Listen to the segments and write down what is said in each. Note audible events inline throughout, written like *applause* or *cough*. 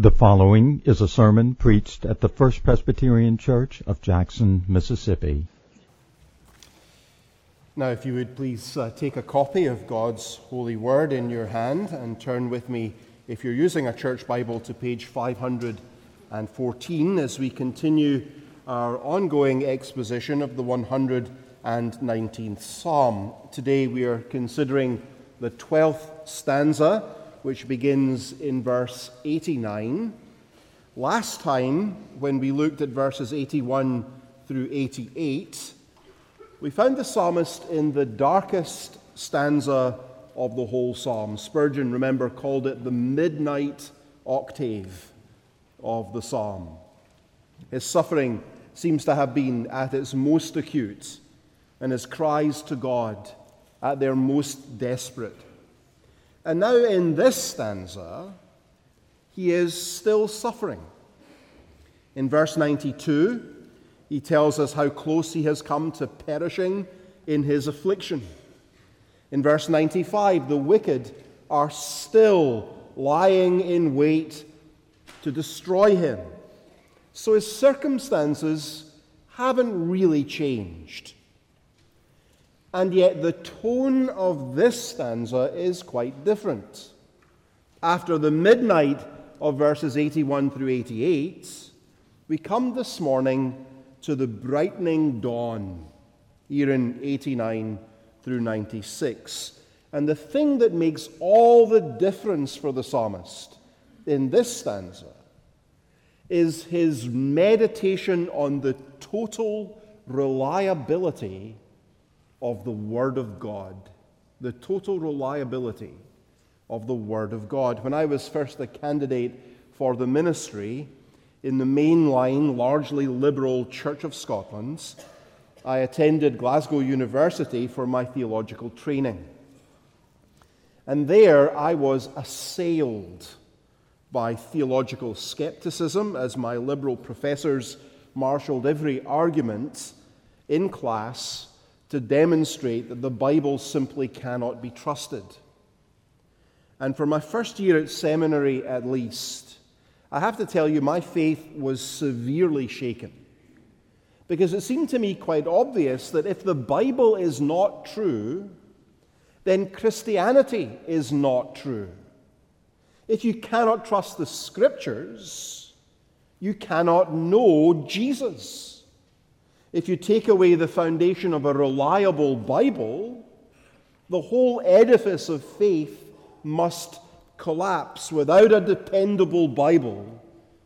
The following is a sermon preached at the First Presbyterian Church of Jackson, Mississippi. Now, if you would please uh, take a copy of God's holy word in your hand and turn with me, if you're using a church Bible, to page 514 as we continue our ongoing exposition of the 119th Psalm. Today we are considering the 12th stanza which begins in verse 89. Last time, when we looked at verses 81 through 88, we found the psalmist in the darkest stanza of the whole psalm. Spurgeon, remember, called it the midnight octave of the psalm. His suffering seems to have been at its most acute, and his cries to God at their most desperate. And now in this stanza, he is still suffering. In verse 92, he tells us how close he has come to perishing in his affliction. In verse 95, the wicked are still lying in wait to destroy him. So his circumstances haven't really changed. And yet, the tone of this stanza is quite different. After the midnight of verses 81 through 88, we come this morning to the brightening dawn, here in 89 through 96. And the thing that makes all the difference for the psalmist in this stanza is his meditation on the total reliability of the Word of God, the total reliability of the Word of God. When I was first a candidate for the ministry in the mainline, largely liberal Church of Scotland, I attended Glasgow University for my theological training. And there I was assailed by theological skepticism as my liberal professors marshaled every argument in class to demonstrate that the Bible simply cannot be trusted. And for my first year at seminary, at least, I have to tell you, my faith was severely shaken. Because it seemed to me quite obvious that if the Bible is not true, then Christianity is not true. If you cannot trust the Scriptures, you cannot know Jesus. If you take away the foundation of a reliable Bible, the whole edifice of faith must collapse. Without a dependable Bible,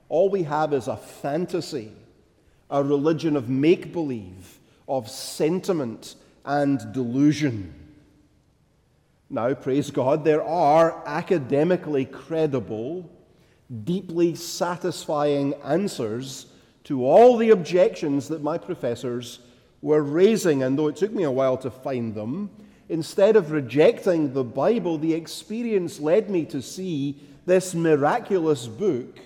all we have is a fantasy, a religion of make believe, of sentiment and delusion. Now, praise God, there are academically credible, deeply satisfying answers to all the objections that my professors were raising. And though it took me a while to find them, instead of rejecting the Bible, the experience led me to see this miraculous book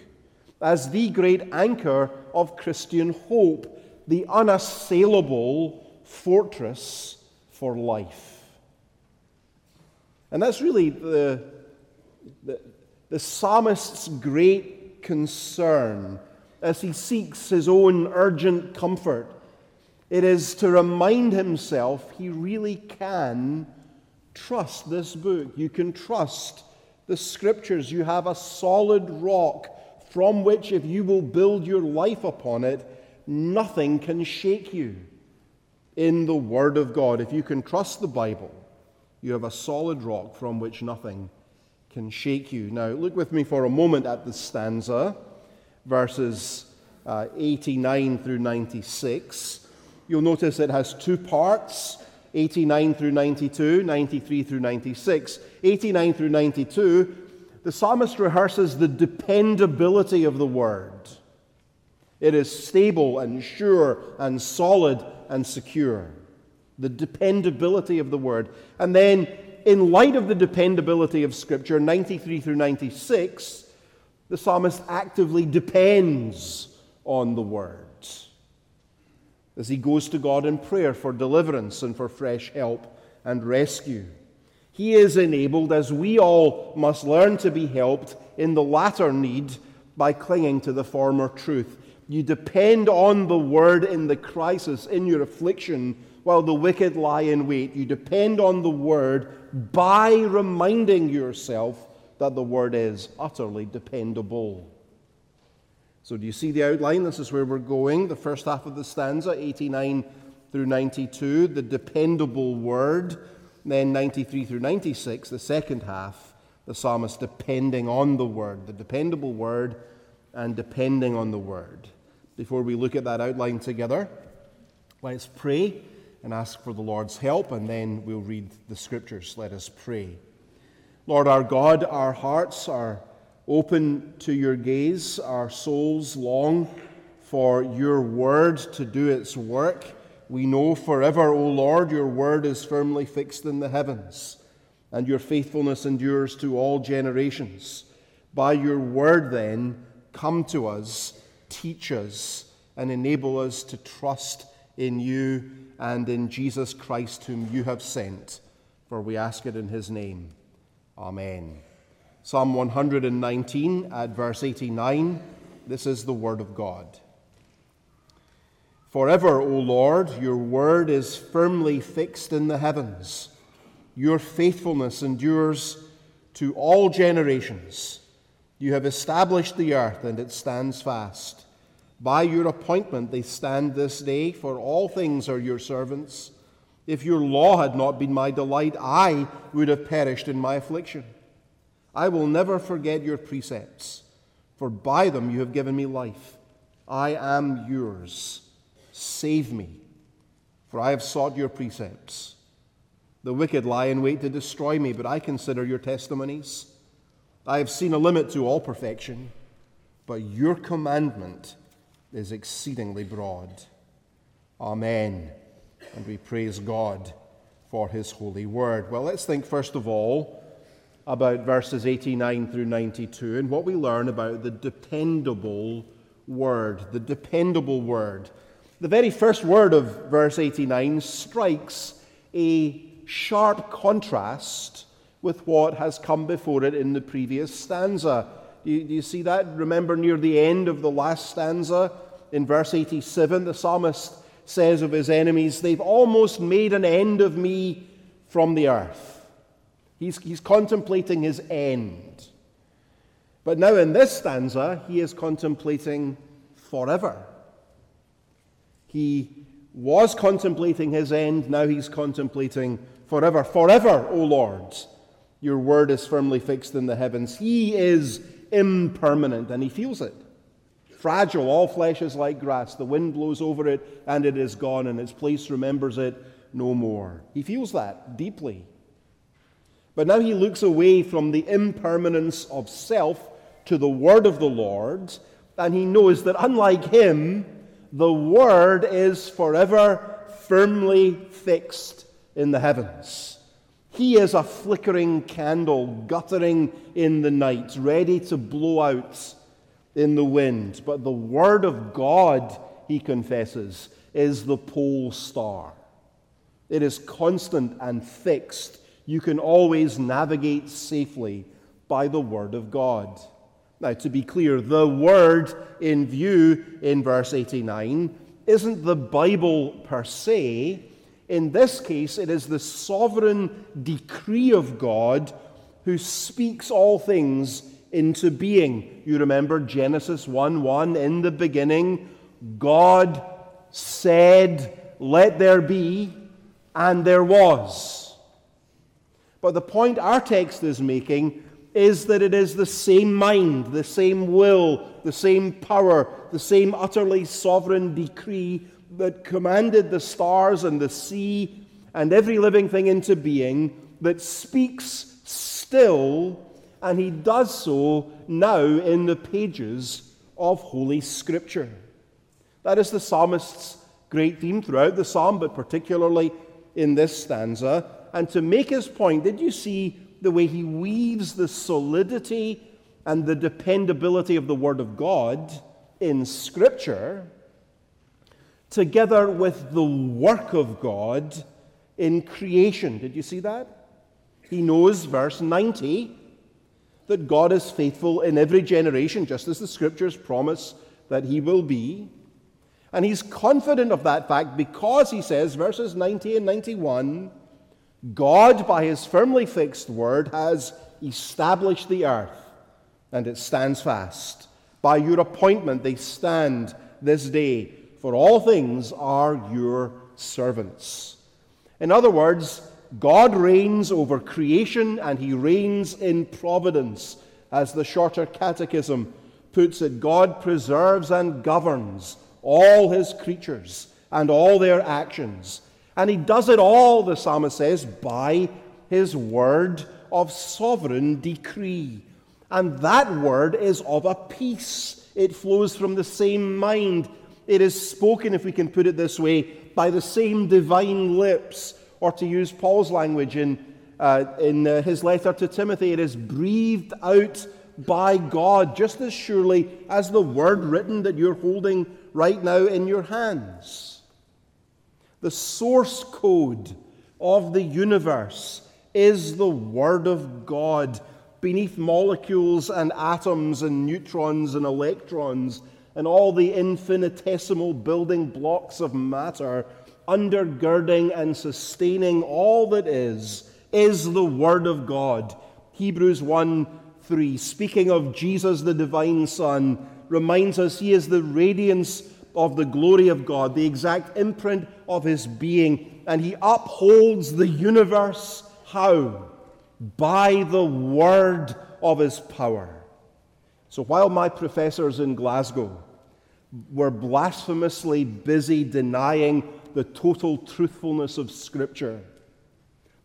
as the great anchor of Christian hope, the unassailable fortress for life. And that's really the, the, the psalmist's great concern as he seeks his own urgent comfort. It is to remind himself he really can trust this book. You can trust the scriptures. You have a solid rock from which, if you will build your life upon it, nothing can shake you in the Word of God. If you can trust the Bible, you have a solid rock from which nothing can shake you. Now, look with me for a moment at the stanza verses uh, 89 through 96. You'll notice it has two parts 89 through 92, 93 through 96. 89 through 92, the psalmist rehearses the dependability of the word. It is stable and sure and solid and secure. The dependability of the word. And then, in light of the dependability of Scripture, 93 through 96, the psalmist actively depends on the word as he goes to God in prayer for deliverance and for fresh help and rescue. He is enabled, as we all must learn to be helped in the latter need, by clinging to the former truth. You depend on the word in the crisis, in your affliction, while the wicked lie in wait. You depend on the word by reminding yourself that the word is utterly dependable. So, do you see the outline? This is where we're going. The first half of the stanza, 89 through 92, the dependable word. Then 93 through 96, the second half, the psalmist depending on the word, the dependable word, and depending on the word. Before we look at that outline together, let's pray and ask for the Lord's help, and then we'll read the scriptures. Let us pray. Lord our God, our hearts are open to your gaze, our souls long for your word to do its work. We know forever, O Lord, your word is firmly fixed in the heavens, and your faithfulness endures to all generations. By your word, then, come to us, teach us, and enable us to trust in you and in Jesus Christ, whom you have sent. For we ask it in his name. Amen. Psalm 119 at verse 89. This is the word of God. Forever, O Lord, your word is firmly fixed in the heavens. Your faithfulness endures to all generations. You have established the earth, and it stands fast. By your appointment they stand this day, for all things are your servants. If your law had not been my delight, I would have perished in my affliction. I will never forget your precepts, for by them you have given me life. I am yours. Save me, for I have sought your precepts. The wicked lie in wait to destroy me, but I consider your testimonies. I have seen a limit to all perfection, but your commandment is exceedingly broad. Amen. And we praise God for his holy word. Well, let's think first of all about verses 89 through 92 and what we learn about the dependable word. The dependable word. The very first word of verse 89 strikes a sharp contrast with what has come before it in the previous stanza. Do you, do you, see that? Remember near the end of the last stanza, in verse 87, the psalmist says of his enemies, They've almost made an end of me from the earth. He's, he's contemplating his end. But now in this stanza, he is contemplating forever. He was contemplating his end, now he's contemplating forever. Forever, O Lord, your word is firmly fixed in the heavens. He is impermanent, and he feels it. Fragile, all flesh is like grass. The wind blows over it, and it is gone, and its place remembers it no more. He feels that deeply. But now he looks away from the impermanence of self to the word of the Lord, and he knows that unlike him, the word is forever firmly fixed in the heavens. He is a flickering candle guttering in the night, ready to blow out in the wind. But the word of God, he confesses, is the pole star. It is constant and fixed you can always navigate safely by the Word of God. Now, to be clear, the Word in view in verse 89 isn't the Bible per se. In this case, it is the sovereign decree of God who speaks all things into being. You remember Genesis 1 1 in the beginning, God said, Let there be, and there was. But the point our text is making is that it is the same mind, the same will, the same power, the same utterly sovereign decree that commanded the stars and the sea and every living thing into being that speaks still, and he does so now in the pages of Holy Scripture. That is the psalmist's great theme throughout the psalm, but particularly in this stanza. And to make his point, did you see the way he weaves the solidity and the dependability of the Word of God in Scripture together with the work of God in creation? Did you see that? He knows, verse 90, that God is faithful in every generation, just as the scriptures promise that he will be. And he's confident of that fact because he says, verses 90 and 91, God, by his firmly fixed word, has established the earth, and it stands fast. By your appointment, they stand this day, for all things are your servants. In other words, God reigns over creation and he reigns in providence. As the shorter catechism puts it, God preserves and governs all his creatures and all their actions. And he does it all, the psalmist says, by his word of sovereign decree. And that word is of a piece. It flows from the same mind. It is spoken, if we can put it this way, by the same divine lips. Or to use Paul's language in, uh, in uh, his letter to Timothy, it is breathed out by God just as surely as the word written that you're holding right now in your hands. The source code of the universe is the Word of God beneath molecules and atoms and neutrons and electrons and all the infinitesimal building blocks of matter, undergirding and sustaining all that is, is the Word of God. Hebrews 1 3, speaking of Jesus, the divine Son, reminds us he is the radiance of the glory of God, the exact imprint of his being, and he upholds the universe how? By the word of his power. So while my professors in Glasgow were blasphemously busy denying the total truthfulness of Scripture,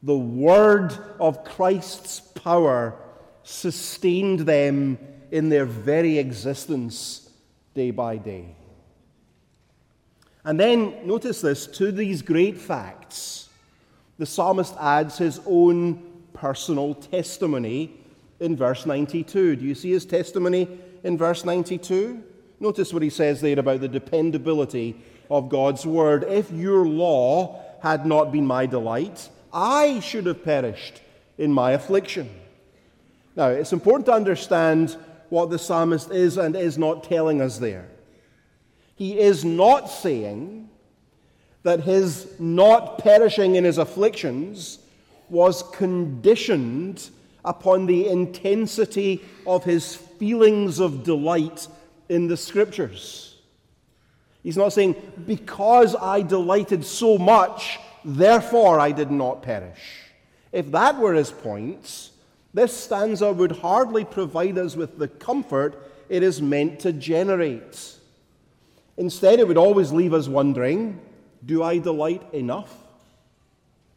the word of Christ's power sustained them in their very existence day by day. And then, notice this to these great facts the psalmist adds his own personal testimony in verse 92. Do you see his testimony in verse 92? Notice what he says there about the dependability of God's word. If your law had not been my delight, I should have perished in my affliction. Now, it's important to understand what the psalmist is and is not telling us there. He is not saying that his not perishing in his afflictions was conditioned upon the intensity of his feelings of delight in the scriptures. He's not saying, because I delighted so much, therefore I did not perish. If that were his point, this stanza would hardly provide us with the comfort it is meant to generate. Instead, it would always leave us wondering do I delight enough?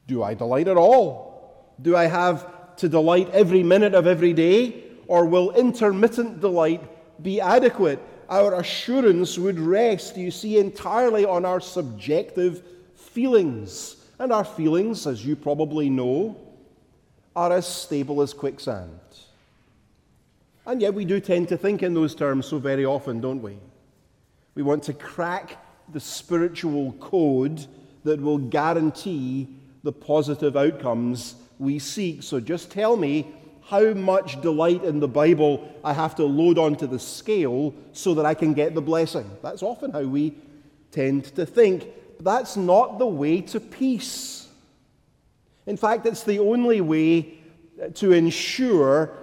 Do I delight at all? Do I have to delight every minute of every day? Or will intermittent delight be adequate? Our assurance would rest, you see, entirely on our subjective feelings. And our feelings, as you probably know, are as stable as quicksand. And yet we do tend to think in those terms so very often, don't we? We want to crack the spiritual code that will guarantee the positive outcomes we seek. So just tell me how much delight in the Bible I have to load onto the scale so that I can get the blessing. That's often how we tend to think. But that's not the way to peace. In fact, it's the only way to ensure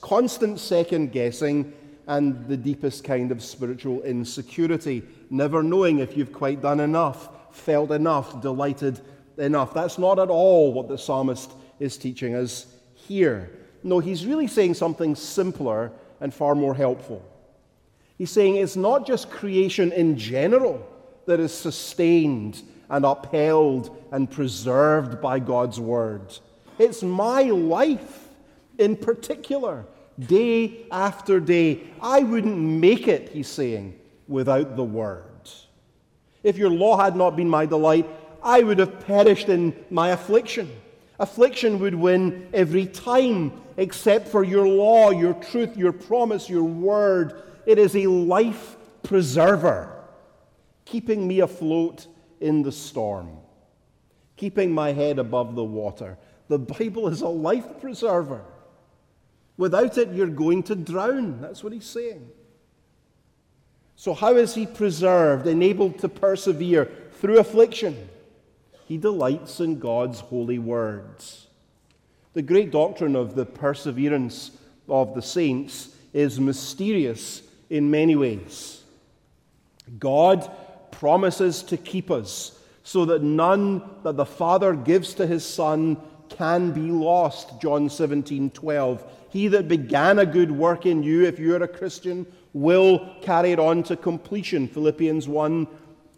constant second guessing and the deepest kind of spiritual insecurity, never knowing if you've quite done enough, felt enough, delighted enough. That's not at all what the psalmist is teaching us here. No, he's really saying something simpler and far more helpful. He's saying it's not just creation in general that is sustained and upheld and preserved by God's word. It's my life in particular day after day. I wouldn't make it, he's saying, without the word. If your law had not been my delight, I would have perished in my affliction. Affliction would win every time, except for your law, your truth, your promise, your word. It is a life preserver, keeping me afloat in the storm, keeping my head above the water. The Bible is a life preserver. Without it, you're going to drown. That's what he's saying. So, how is he preserved, enabled to persevere through affliction? He delights in God's holy words. The great doctrine of the perseverance of the saints is mysterious in many ways. God promises to keep us so that none that the Father gives to his Son can be lost. John 17, 12. He that began a good work in you, if you're a Christian, will carry it on to completion. Philippians 1,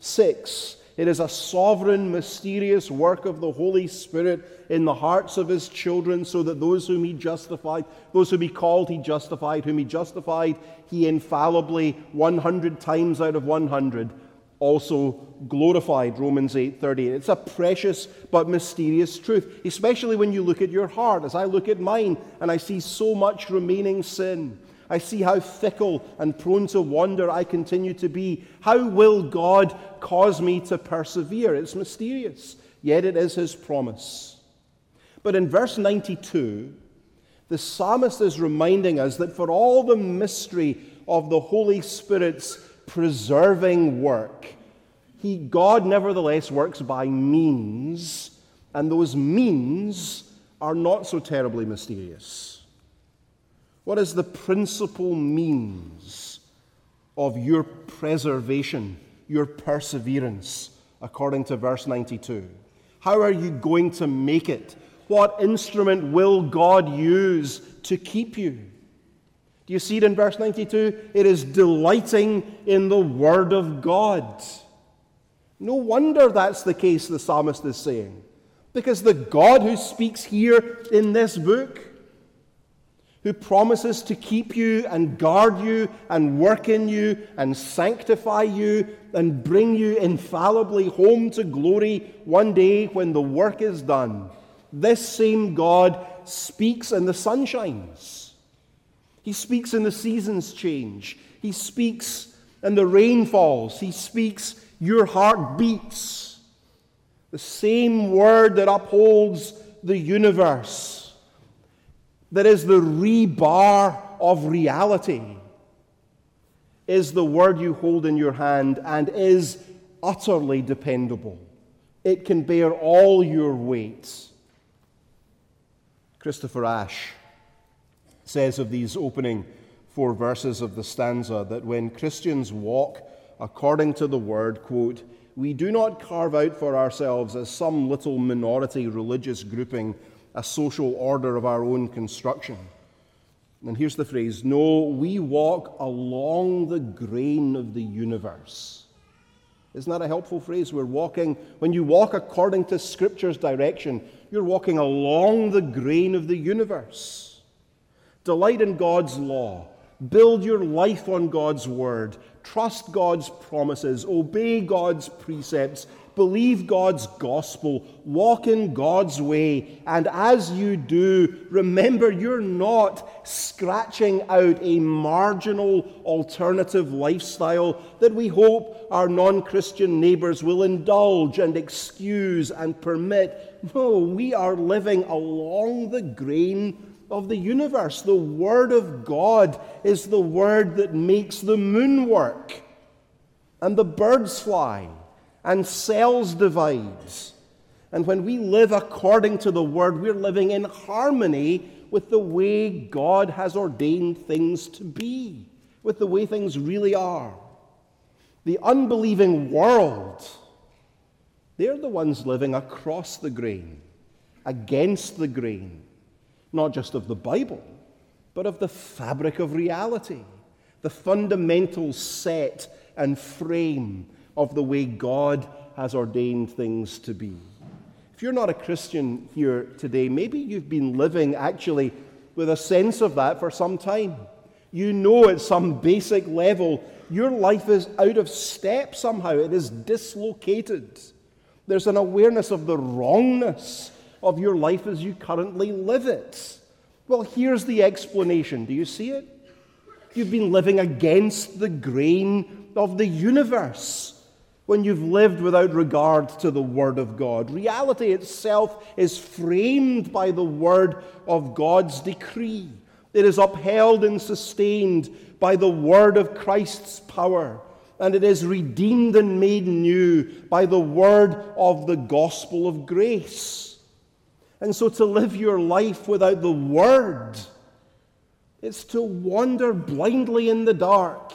6. It is a sovereign, mysterious work of the Holy Spirit in the hearts of his children, so that those whom he justified, those whom he called, he justified, whom he justified, he infallibly, 100 times out of 100, also glorified romans 8.30 it's a precious but mysterious truth especially when you look at your heart. As i look at mine and i see so much remaining sin I see how fickle and prone to wander I continue to be. How will God cause me to persevere? It's mysterious, yet it is His promise. But in verse 92, the psalmist is reminding us that for all the mystery of the Holy Spirit's preserving work, he, God nevertheless works by means, and those means are not so terribly mysterious. What is the principal means of your preservation, your perseverance, according to verse 92? How are you going to make it? What instrument will God use to keep you? Do you see it in verse 92? It is delighting in the Word of God. No wonder that's the case, the psalmist is saying. Because the God who speaks here in this book who promises to keep you and guard you and work in you and sanctify you and bring you infallibly home to glory one day when the work is done. This same God speaks and the sun shines. He speaks and the seasons change. He speaks and the rain falls. He speaks, your heart beats. The same word that upholds the universe that is the rebar of reality, is the word you hold in your hand and is utterly dependable. It can bear all your weights. Christopher Ash says of these opening four verses of the stanza that when Christians walk according to the word, quote, we do not carve out for ourselves as some little minority religious grouping a social order of our own construction. And here's the phrase No, we walk along the grain of the universe. Isn't that a helpful phrase? We're walking, when you walk according to Scripture's direction, you're walking along the grain of the universe. Delight in God's law. Build your life on God's word. Trust God's promises. Obey God's precepts believe God's gospel, walk in God's way, and as you do, remember you're not scratching out a marginal alternative lifestyle that we hope our non Christian neighbors will indulge and excuse and permit. No, we are living along the grain of the universe. The Word of God is the Word that makes the moon work and the birds fly and cells divides. And when we live according to the Word, we're living in harmony with the way God has ordained things to be, with the way things really are. The unbelieving world, they're the ones living across the grain, against the grain, not just of the Bible, but of the fabric of reality, the fundamental set and frame of the way God has ordained things to be. If you're not a Christian here today, maybe you've been living actually with a sense of that for some time. You know at some basic level your life is out of step somehow, it is dislocated. There's an awareness of the wrongness of your life as you currently live it. Well, here's the explanation. Do you see it? You've been living against the grain of the universe when you've lived without regard to the Word of God. Reality itself is framed by the Word of God's decree. It is upheld and sustained by the word of Christ's power, and it is redeemed and made new by the word of the gospel of grace. And so to live your life without the word, it's to wander blindly in the dark.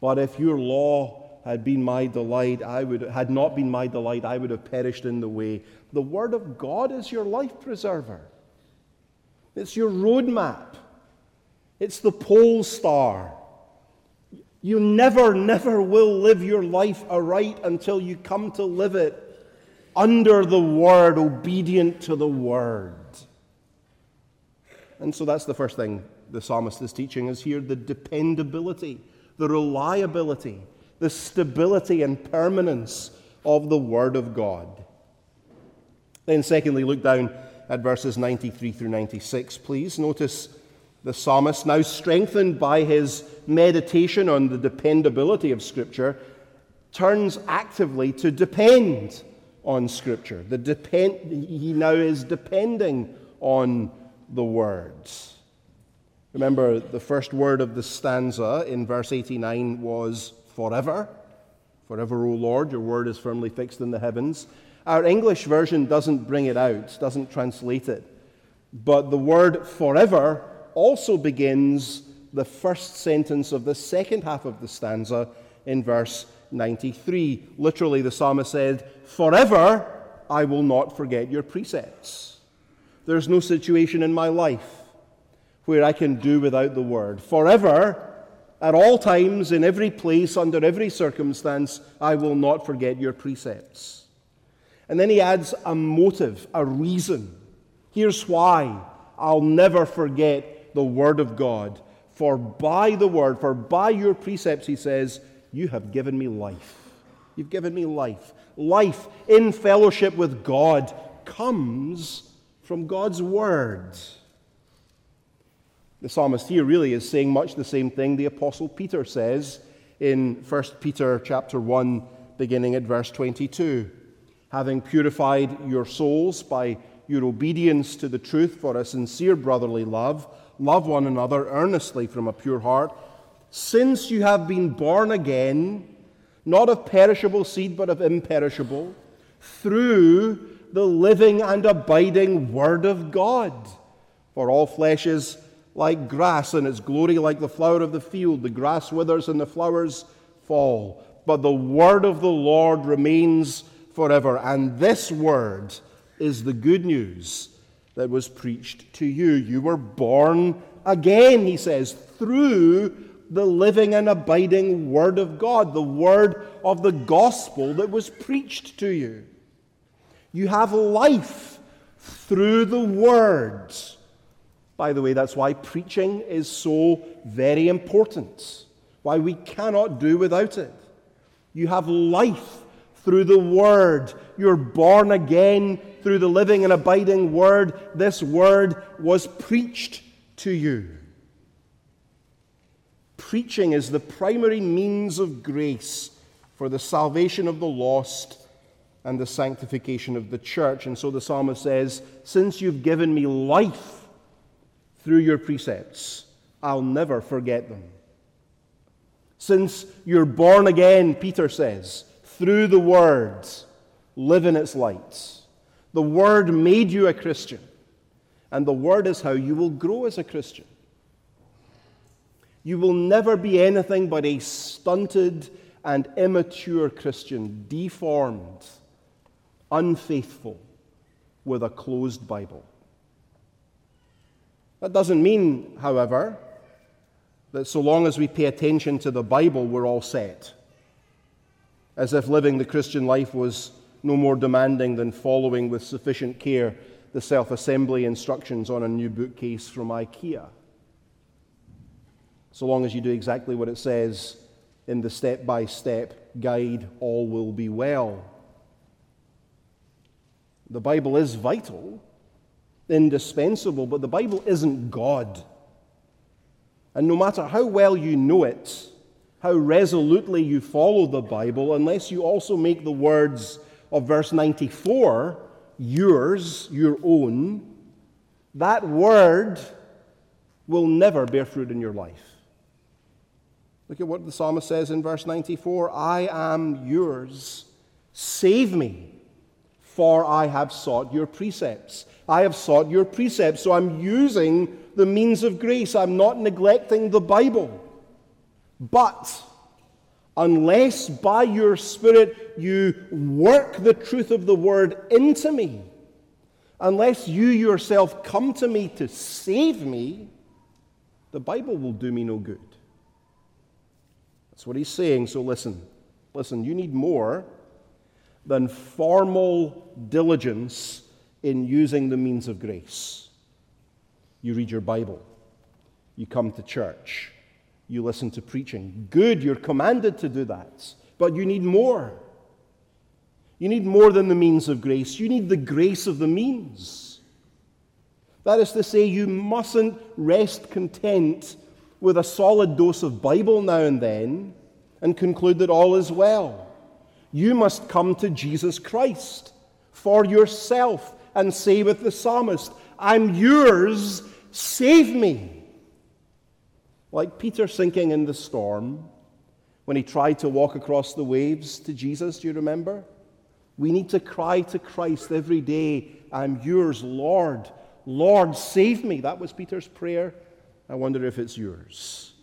But if your law had been my delight, I would had not been my delight, I would have perished in the way. The word of God is your life preserver. It's your roadmap. It's the pole star. You never, never will live your life aright until you come to live it under the Word, obedient to the Word. And so that's the first thing the psalmist is teaching is here the dependability, the reliability, the stability and permanence of the Word of God. Then, secondly, look down at verses 93 through 96, please. Notice the psalmist, now strengthened by his meditation on the dependability of Scripture, turns actively to depend on Scripture. The depend, he now is depending on the words. Remember, the first word of the stanza in verse 89 was forever. Forever, O Lord, your word is firmly fixed in the heavens. Our English version doesn't bring it out, doesn't translate it. But the word forever also begins the first sentence of the second half of the stanza in verse 93. Literally, the psalmist said, Forever I will not forget your precepts. There's no situation in my life where I can do without the word. Forever, at all times, in every place, under every circumstance, I will not forget your precepts. And then he adds a motive, a reason. Here's why I'll never forget the Word of God. For by the Word, for by your precepts, he says, you have given me life. You've given me life. Life in fellowship with God comes from God's Word. The psalmist here really is saying much the same thing the apostle Peter says in 1 Peter chapter 1 beginning at verse 22 having purified your souls by your obedience to the truth for a sincere brotherly love, love one another earnestly from a pure heart, since you have been born again, not of perishable seed, but of imperishable, through the living and abiding Word of God. For all flesh is like grass, and its glory like the flower of the field. The grass withers and the flowers fall, but the Word of the Lord remains forever. And this word is the good news that was preached to you. You were born again, he says, through the living and abiding Word of God, the Word of the gospel that was preached to you. You have life through the Word. By the way, that's why preaching is so very important, why we cannot do without it. You have life through the Word. You're born again through the living and abiding Word. This Word was preached to you. Preaching is the primary means of grace for the salvation of the lost and the sanctification of the church. And so the psalmist says, Since you've given me life through your precepts, I'll never forget them. Since you're born again, Peter says, through the Word, live in its light. The Word made you a Christian, and the Word is how you will grow as a Christian. You will never be anything but a stunted and immature Christian, deformed, unfaithful, with a closed Bible. That doesn't mean, however, that so long as we pay attention to the Bible, we're all set as if living the Christian life was no more demanding than following with sufficient care the self assembly instructions on a new bookcase from IKEA. So long as you do exactly what it says in the step by step guide, all will be well. The Bible is vital, indispensable, but the Bible isn't God. And no matter how well you know it, how resolutely you follow the Bible unless you also make the words of verse 94 yours, your own. That word will never bear fruit in your life. Look at what the psalmist says in verse 94 I am yours. Save me, for I have sought your precepts. I have sought your precepts, so I'm using the means of grace. I'm not neglecting the Bible. But unless by your Spirit you work the truth of the word into me, unless you yourself come to me to save me, the Bible will do me no good. That's what he's saying. So listen, listen, you need more than formal diligence in using the means of grace. You read your Bible, you come to church, you listen to preaching. Good, you're commanded to do that. But you need more. You need more than the means of grace. You need the grace of the means. That is to say, you mustn't rest content with a solid dose of Bible now and then and conclude that all is well. You must come to Jesus Christ for yourself and say with the psalmist, I'm yours, save me. Like Peter sinking in the storm when he tried to walk across the waves to Jesus, do you remember? We need to cry to Christ every day, I'm yours, Lord. Lord, save me. That was Peter's prayer I wonder if it's yours.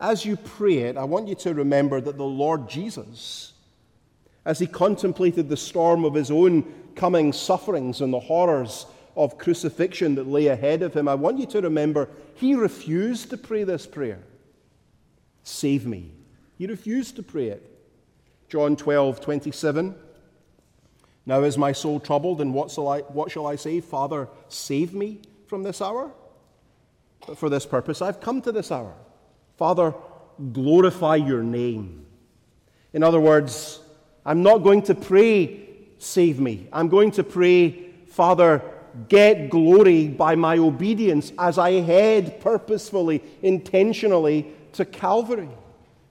As you pray it, I want you to remember that the Lord Jesus, as he contemplated the storm of his own coming sufferings and the horrors of crucifixion that lay ahead of him, I want you to remember he refused to pray this prayer Save me. He refused to pray it. John 12, 27. Now is my soul troubled, and what shall I, what shall I say? Father, save me from this hour? For this purpose I've come to this hour. Father, glorify your name. In other words, I'm not going to pray, save me. I'm going to pray, Father, get glory by my obedience as I head purposefully, intentionally to Calvary.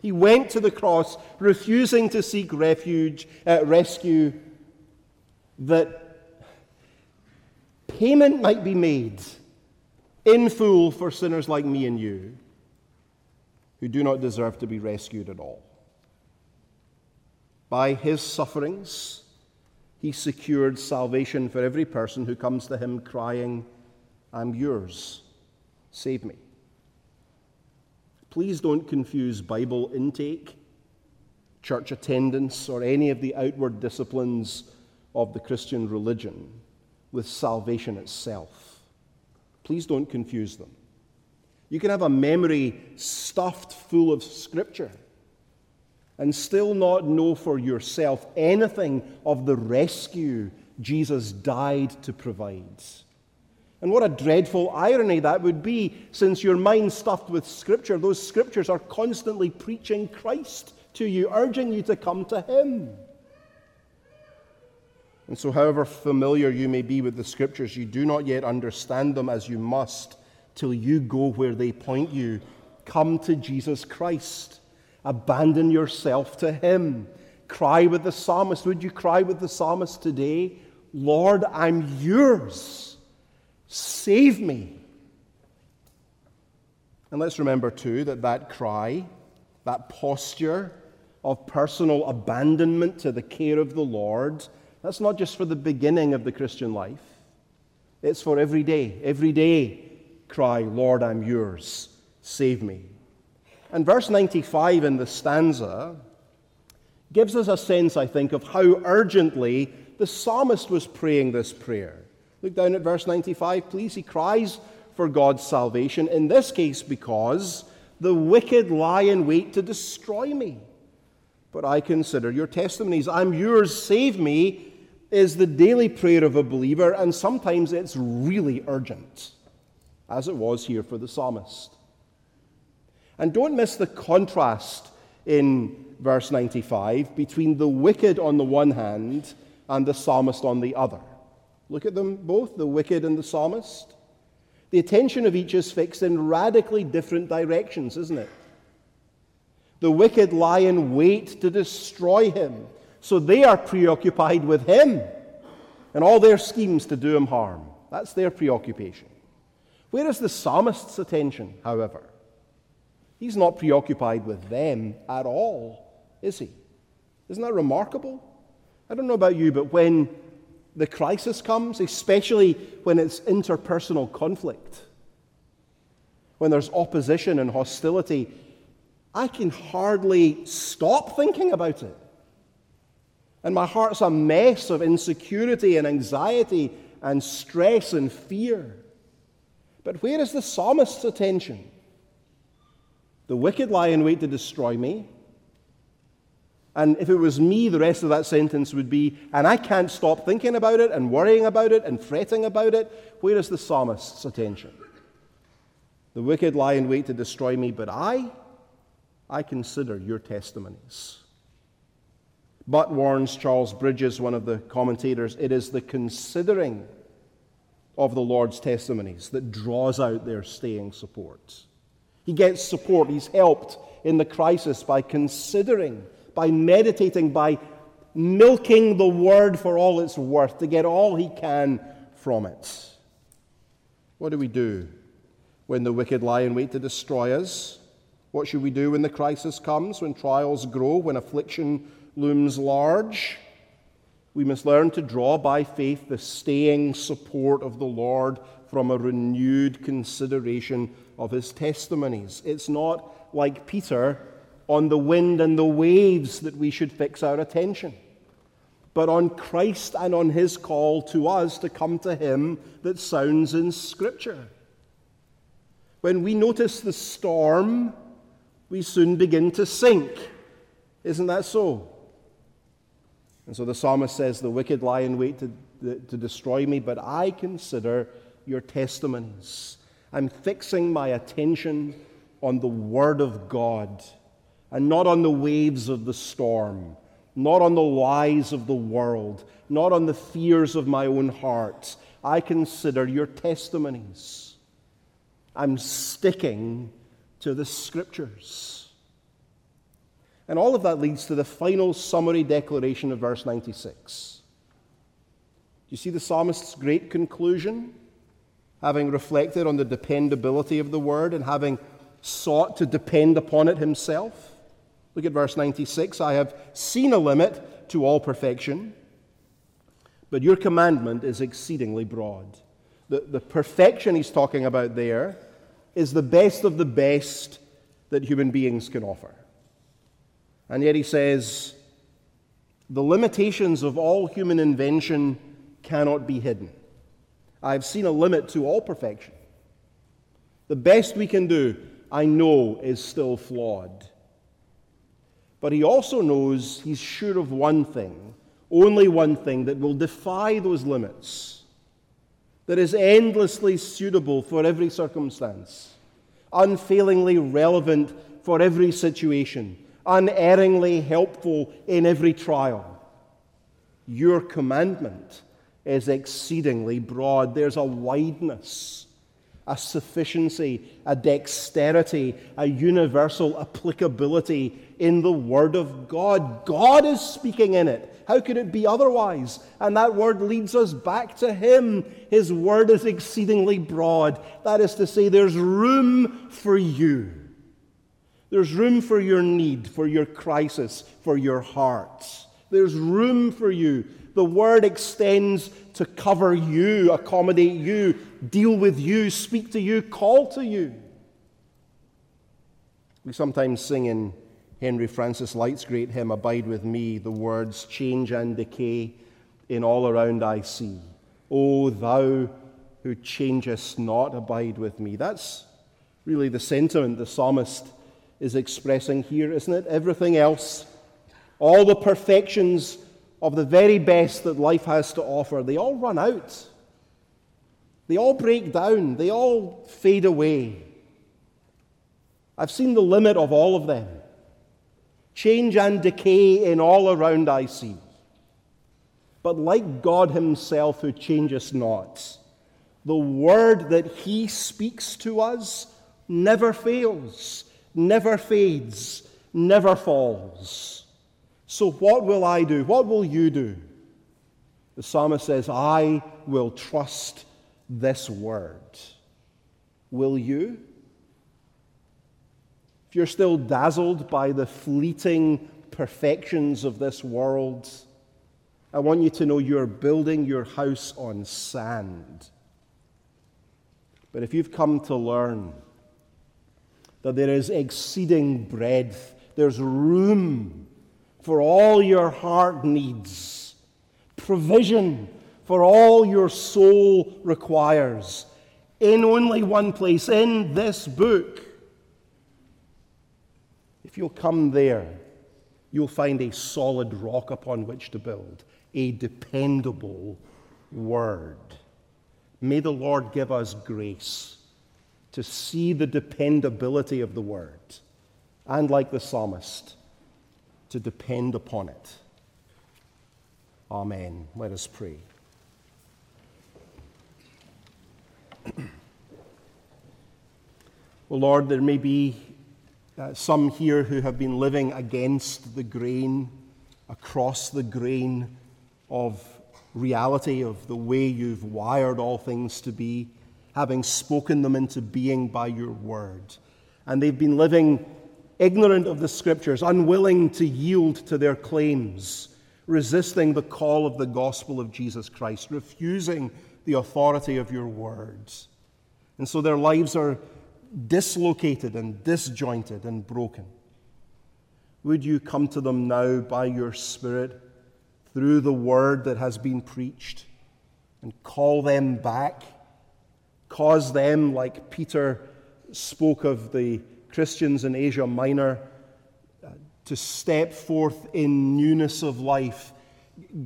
He went to the cross, refusing to seek refuge, uh, rescue, that payment might be made in full for sinners like me and you who do not deserve to be rescued at all. By his sufferings, he secured salvation for every person who comes to him crying, I'm yours, save me. Please don't confuse Bible intake, church attendance, or any of the outward disciplines of the Christian religion with salvation itself. Please don't confuse them. You can have a memory stuffed full of Scripture and still not know for yourself anything of the rescue Jesus died to provide. And what a dreadful irony that would be, since your mind stuffed with Scripture, those Scriptures are constantly preaching Christ to you, urging you to come to Him. And so, however familiar you may be with the scriptures, you do not yet understand them as you must till you go where they point you. Come to Jesus Christ. Abandon yourself to Him. Cry with the psalmist. Would you cry with the psalmist today? Lord, I'm yours. Save me. And let's remember, too, that that cry, that posture of personal abandonment to the care of the Lord, that's not just for the beginning of the Christian life, it's for every day. Every day, cry, Lord, I'm yours. Save me. And verse 95 in the stanza gives us a sense, I think, of how urgently the psalmist was praying this prayer. Look down at verse 95, please. He cries for God's salvation, in this case, because the wicked lie in wait to destroy me. But I consider your testimonies. I'm yours, save me is the daily prayer of a believer, and sometimes it's really urgent, as it was here for the psalmist. And don't miss the contrast in verse 95 between the wicked on the one hand and the psalmist on the other. Look at them both, the wicked and the psalmist. The attention of each is fixed in radically different directions, isn't it? The wicked lie in wait to destroy him. So they are preoccupied with him and all their schemes to do him harm. That's their preoccupation. Where is the psalmist's attention, however? He's not preoccupied with them at all, is he? Isn't that remarkable? I don't know about you, but when the crisis comes, especially when it's interpersonal conflict, when there's opposition and hostility, I can hardly stop thinking about it. And my heart's a mess of insecurity and anxiety and stress and fear. But where is the psalmist's attention? The wicked lie in wait to destroy me. And if it was me, the rest of that sentence would be, and I can't stop thinking about it and worrying about it and fretting about it. Where is the psalmist's attention? The wicked lie in wait to destroy me, but I, I consider your testimonies. But warns Charles Bridges, one of the commentators, it is the considering of the Lord's testimonies that draws out their staying support. He gets support, he's helped in the crisis by considering, by meditating, by milking the word for all it's worth to get all he can from it. What do we do when the wicked lie in wait to destroy us? What should we do when the crisis comes, when trials grow, when affliction looms large? We must learn to draw by faith the staying support of the Lord from a renewed consideration of his testimonies. It's not like Peter on the wind and the waves that we should fix our attention, but on Christ and on his call to us to come to him that sounds in Scripture. When we notice the storm, we soon begin to sink. Isn't that so? And so the psalmist says, The wicked lie in wait to, to destroy me, but I consider your testimonies. I'm fixing my attention on the Word of God and not on the waves of the storm, not on the lies of the world, not on the fears of my own heart. I consider your testimonies. I'm sticking to the Scriptures. And all of that leads to the final summary declaration of verse 96. Do you see the psalmist's great conclusion? Having reflected on the dependability of the word and having sought to depend upon it himself. Look at verse 96 I have seen a limit to all perfection, but your commandment is exceedingly broad. The, the perfection he's talking about there is the best of the best that human beings can offer. And yet he says, the limitations of all human invention cannot be hidden. I've seen a limit to all perfection. The best we can do, I know, is still flawed. But he also knows he's sure of one thing, only one thing that will defy those limits, that is endlessly suitable for every circumstance, unfailingly relevant for every situation, unerringly helpful in every trial. Your commandment is exceedingly broad. There's a wideness, a sufficiency, a dexterity, a universal applicability in the Word of God. God is speaking in it. How could it be otherwise? And that word leads us back to Him. His Word is exceedingly broad. That is to say, there's room for you. There's room for your need, for your crisis, for your hearts. There's room for you. The word extends to cover you, accommodate you, deal with you, speak to you, call to you. We sometimes sing in Henry Francis Lyte's great hymn, Abide with Me, the words change and decay in all around I see. O thou who changest not, abide with me. That's really the sentiment the psalmist is expressing here, isn't it? Everything else, all the perfections of the very best that life has to offer, they all run out. They all break down. They all fade away. I've seen the limit of all of them. Change and decay in all around I see. But like God Himself, who changes not, the word that He speaks to us never fails never fades, never falls. So, what will I do? What will you do? The psalmist says, I will trust this word. will you? If you're still dazzled by the fleeting perfections of this world, I want you to know you're building your house on sand. But if you've come to learn that there is exceeding breadth, there's room for all your heart needs, provision for all your soul requires, in only one place, in this book. If you'll come there, you'll find a solid rock upon which to build, a dependable word. May the Lord give us grace to see the dependability of the word, and like the psalmist, to depend upon it. Amen. Let us pray. *clears throat* well, Lord, there may be uh, some here who have been living against the grain, across the grain of reality, of the way you've wired all things to be, having spoken them into being by your word. And they've been living ignorant of the scriptures, unwilling to yield to their claims, resisting the call of the gospel of Jesus Christ, refusing the authority of your words. And so their lives are dislocated and disjointed and broken. Would you come to them now by your Spirit through the word that has been preached and call them back? Cause them, like Peter spoke of the Christians in Asia Minor, uh, to step forth in newness of life.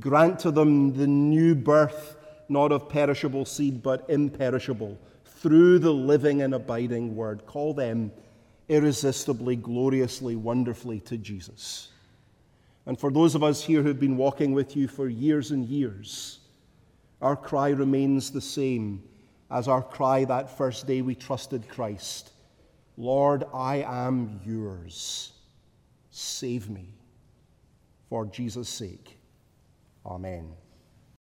Grant to them the new birth, not of perishable seed, but imperishable through the living and abiding Word. Call them irresistibly, gloriously, wonderfully to Jesus. And for those of us here who've been walking with you for years and years, our cry remains the same as our cry that first day we trusted Christ Lord, I am yours. Save me for Jesus' sake. Amen.